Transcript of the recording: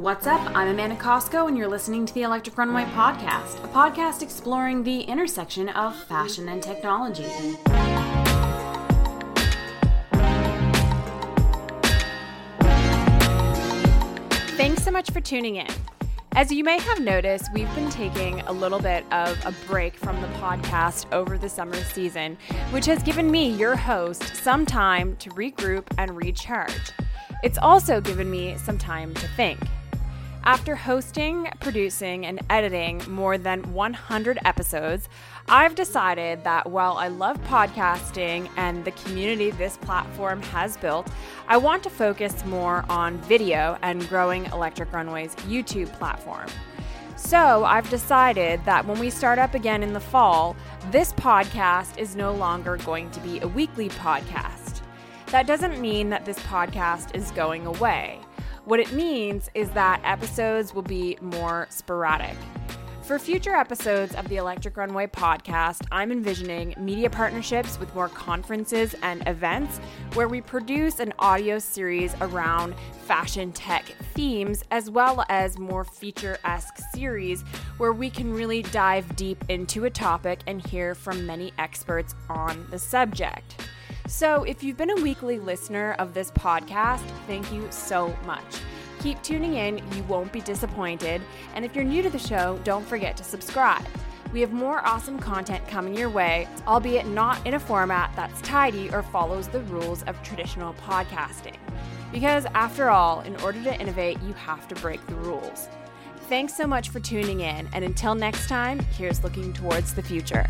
What's up? I'm Amanda Cosco, and you're listening to the Electric Runway Podcast, a podcast exploring the intersection of fashion and technology. Thanks so much for tuning in. As you may have noticed, we've been taking a little bit of a break from the podcast over the summer season, which has given me, your host, some time to regroup and recharge. It's also given me some time to think. After hosting, producing, and editing more than 100 episodes, I've decided that while I love podcasting and the community this platform has built, I want to focus more on video and growing Electric Runway's YouTube platform. So I've decided that when we start up again in the fall, this podcast is no longer going to be a weekly podcast. That doesn't mean that this podcast is going away. What it means is that episodes will be more sporadic. For future episodes of the Electric Runway podcast, I'm envisioning media partnerships with more conferences and events where we produce an audio series around fashion tech themes, as well as more feature esque series where we can really dive deep into a topic and hear from many experts on the subject. So, if you've been a weekly listener of this podcast, thank you so much. Keep tuning in, you won't be disappointed. And if you're new to the show, don't forget to subscribe. We have more awesome content coming your way, albeit not in a format that's tidy or follows the rules of traditional podcasting. Because after all, in order to innovate, you have to break the rules. Thanks so much for tuning in, and until next time, here's looking towards the future.